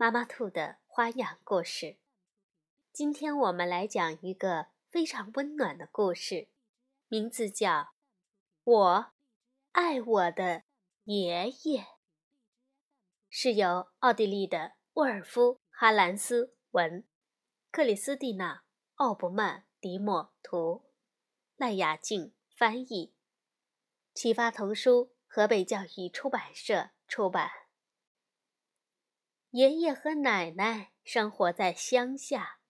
妈妈兔的花样故事，今天我们来讲一个非常温暖的故事，名字叫《我爱我的爷爷》，是由奥地利的沃尔夫·哈兰斯文、克里斯蒂娜·奥伯曼迪莫图、赖雅静翻译，启发童书河北教育出版社出版。爷爷和奶奶生活在乡下，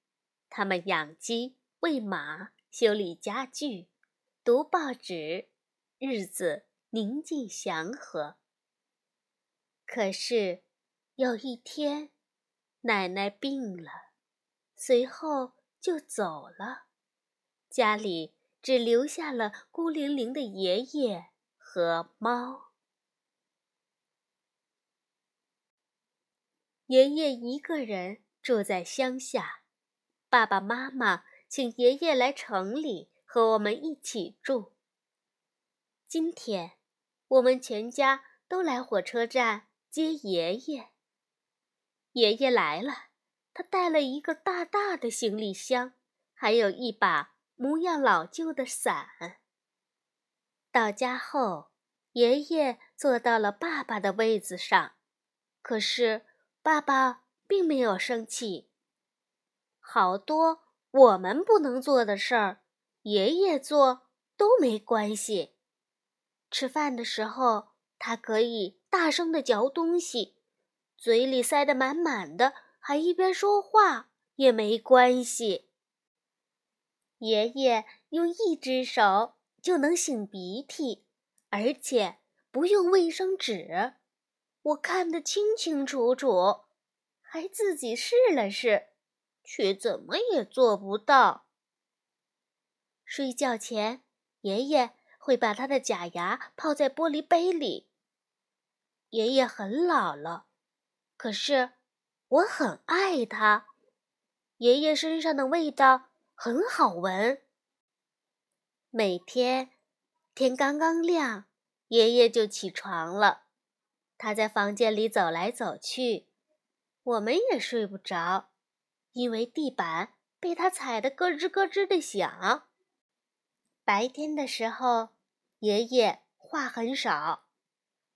他们养鸡、喂马、修理家具、读报纸，日子宁静祥和。可是，有一天，奶奶病了，随后就走了，家里只留下了孤零零的爷爷和猫。爷爷一个人住在乡下，爸爸妈妈请爷爷来城里和我们一起住。今天，我们全家都来火车站接爷爷。爷爷来了，他带了一个大大的行李箱，还有一把模样老旧的伞。到家后，爷爷坐到了爸爸的位子上，可是。爸爸并没有生气。好多我们不能做的事儿，爷爷做都没关系。吃饭的时候，他可以大声的嚼东西，嘴里塞得满满的，还一边说话也没关系。爷爷用一只手就能擤鼻涕，而且不用卫生纸。我看得清清楚楚，还自己试了试，却怎么也做不到。睡觉前，爷爷会把他的假牙泡在玻璃杯里。爷爷很老了，可是我很爱他。爷爷身上的味道很好闻。每天天刚刚亮，爷爷就起床了。他在房间里走来走去，我们也睡不着，因为地板被他踩得咯吱咯吱的响。白天的时候，爷爷话很少，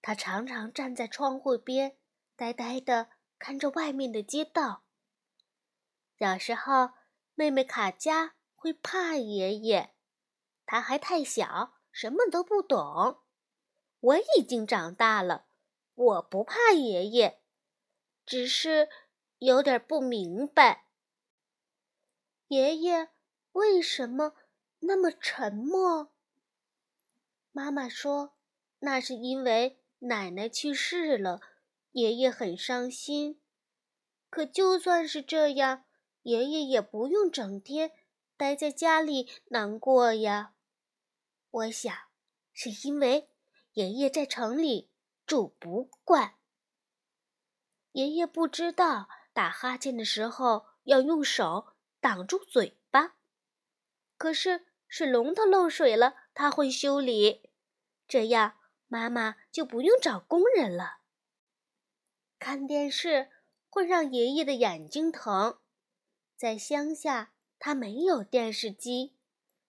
他常常站在窗户边，呆呆地看着外面的街道。有时候，妹妹卡佳会怕爷爷，他还太小，什么都不懂。我已经长大了。我不怕爷爷，只是有点不明白，爷爷为什么那么沉默。妈妈说，那是因为奶奶去世了，爷爷很伤心。可就算是这样，爷爷也不用整天待在家里难过呀。我想，是因为爷爷在城里。住不惯。爷爷不知道打哈欠的时候要用手挡住嘴巴，可是水龙头漏水了，他会修理，这样妈妈就不用找工人了。看电视会让爷爷的眼睛疼，在乡下他没有电视机，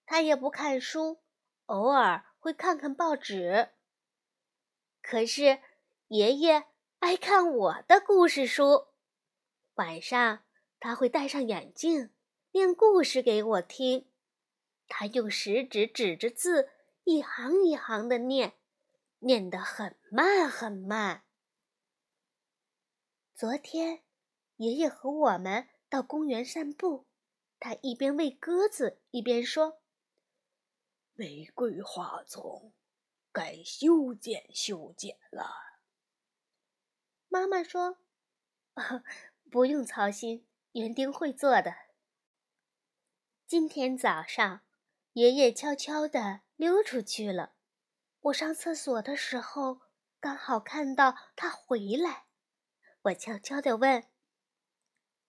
他也不看书，偶尔会看看报纸。可是，爷爷爱看我的故事书。晚上，他会戴上眼镜，念故事给我听。他用食指指着字，一行一行的念，念得很慢很慢。昨天，爷爷和我们到公园散步，他一边喂鸽子，一边说：“玫瑰花丛。”该修剪修剪了。妈妈说：“不用操心，园丁会做的。今天早上，爷爷悄悄地溜出去了。我上厕所的时候，刚好看到他回来。我悄悄地问：“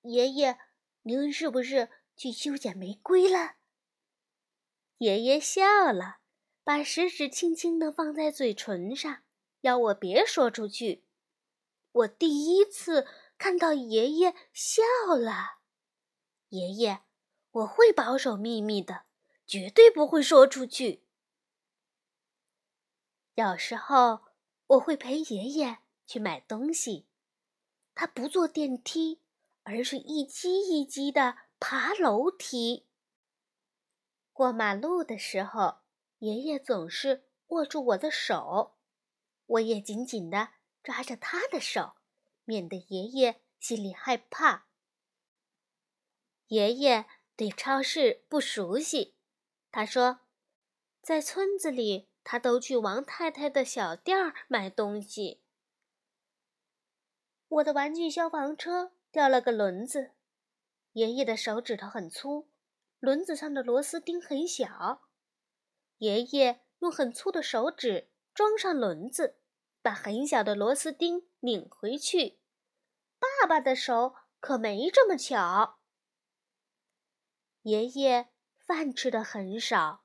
爷爷，您是不是去修剪玫瑰了？”爷爷笑了，把食指轻轻地放在嘴唇上，要我别说出去。我第一次看到爷爷笑了。爷爷，我会保守秘密的，绝对不会说出去。有时候我会陪爷爷去买东西，他不坐电梯，而是一级一级的爬楼梯。过马路的时候，爷爷总是握住我的手，我也紧紧的抓着他的手，免得爷爷心里害怕。爷爷对超市不熟悉，他说，在村子里。他都去王太太的小店儿买东西。我的玩具消防车掉了个轮子，爷爷的手指头很粗，轮子上的螺丝钉很小。爷爷用很粗的手指装上轮子，把很小的螺丝钉拧回去。爸爸的手可没这么巧。爷爷饭吃的很少，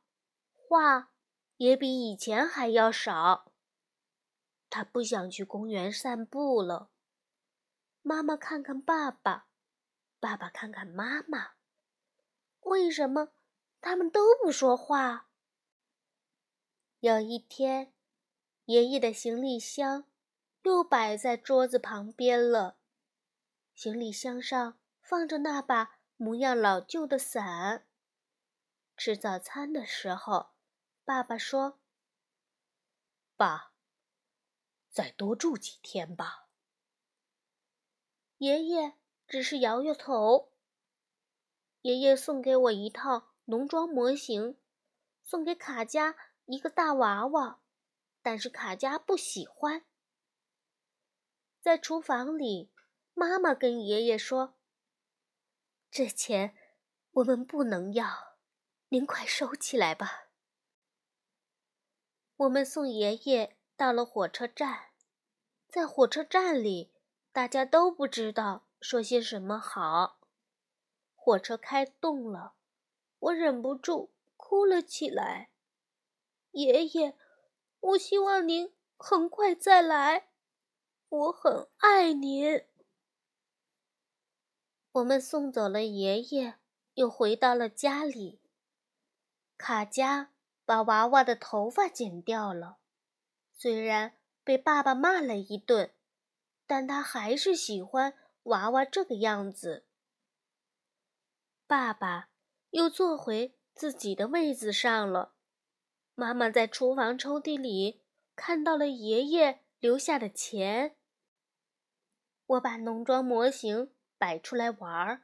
话。也比以前还要少。他不想去公园散步了。妈妈看看爸爸，爸爸看看妈妈，为什么他们都不说话？有一天，爷爷的行李箱又摆在桌子旁边了。行李箱上放着那把模样老旧的伞。吃早餐的时候。爸爸说：“爸，再多住几天吧。”爷爷只是摇摇头。爷爷送给我一套农庄模型，送给卡佳一个大娃娃，但是卡佳不喜欢。在厨房里，妈妈跟爷爷说：“这钱我们不能要，您快收起来吧。”我们送爷爷到了火车站，在火车站里，大家都不知道说些什么好。火车开动了，我忍不住哭了起来。爷爷，我希望您很快再来，我很爱您。我们送走了爷爷，又回到了家里。卡佳。把娃娃的头发剪掉了，虽然被爸爸骂了一顿，但他还是喜欢娃娃这个样子。爸爸又坐回自己的位子上了。妈妈在厨房抽屉里看到了爷爷留下的钱。我把农庄模型摆出来玩儿，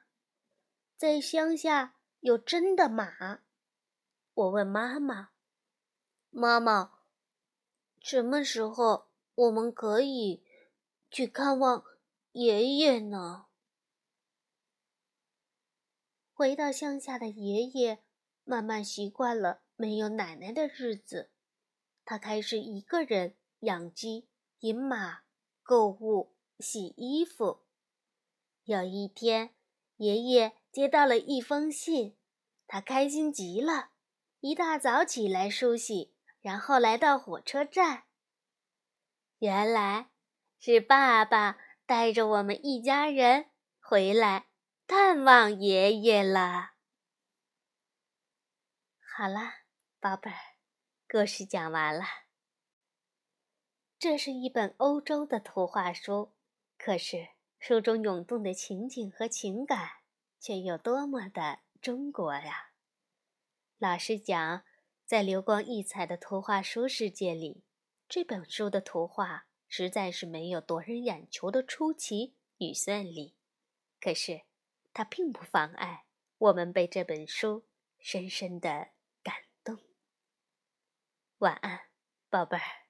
在乡下有真的马。我问妈妈。妈妈，什么时候我们可以去看望爷爷呢？回到乡下的爷爷慢慢习惯了没有奶奶的日子，他开始一个人养鸡、饮马、购物、洗衣服。有一天，爷爷接到了一封信，他开心极了，一大早起来梳洗。然后来到火车站，原来是爸爸带着我们一家人回来探望爷爷了。好啦，宝贝儿，故事讲完了。这是一本欧洲的图画书，可是书中涌动的情景和情感却有多么的中国呀！老实讲。在流光溢彩的图画书世界里，这本书的图画实在是没有夺人眼球的出奇与绚丽。可是，它并不妨碍我们被这本书深深的。晚安，宝贝儿。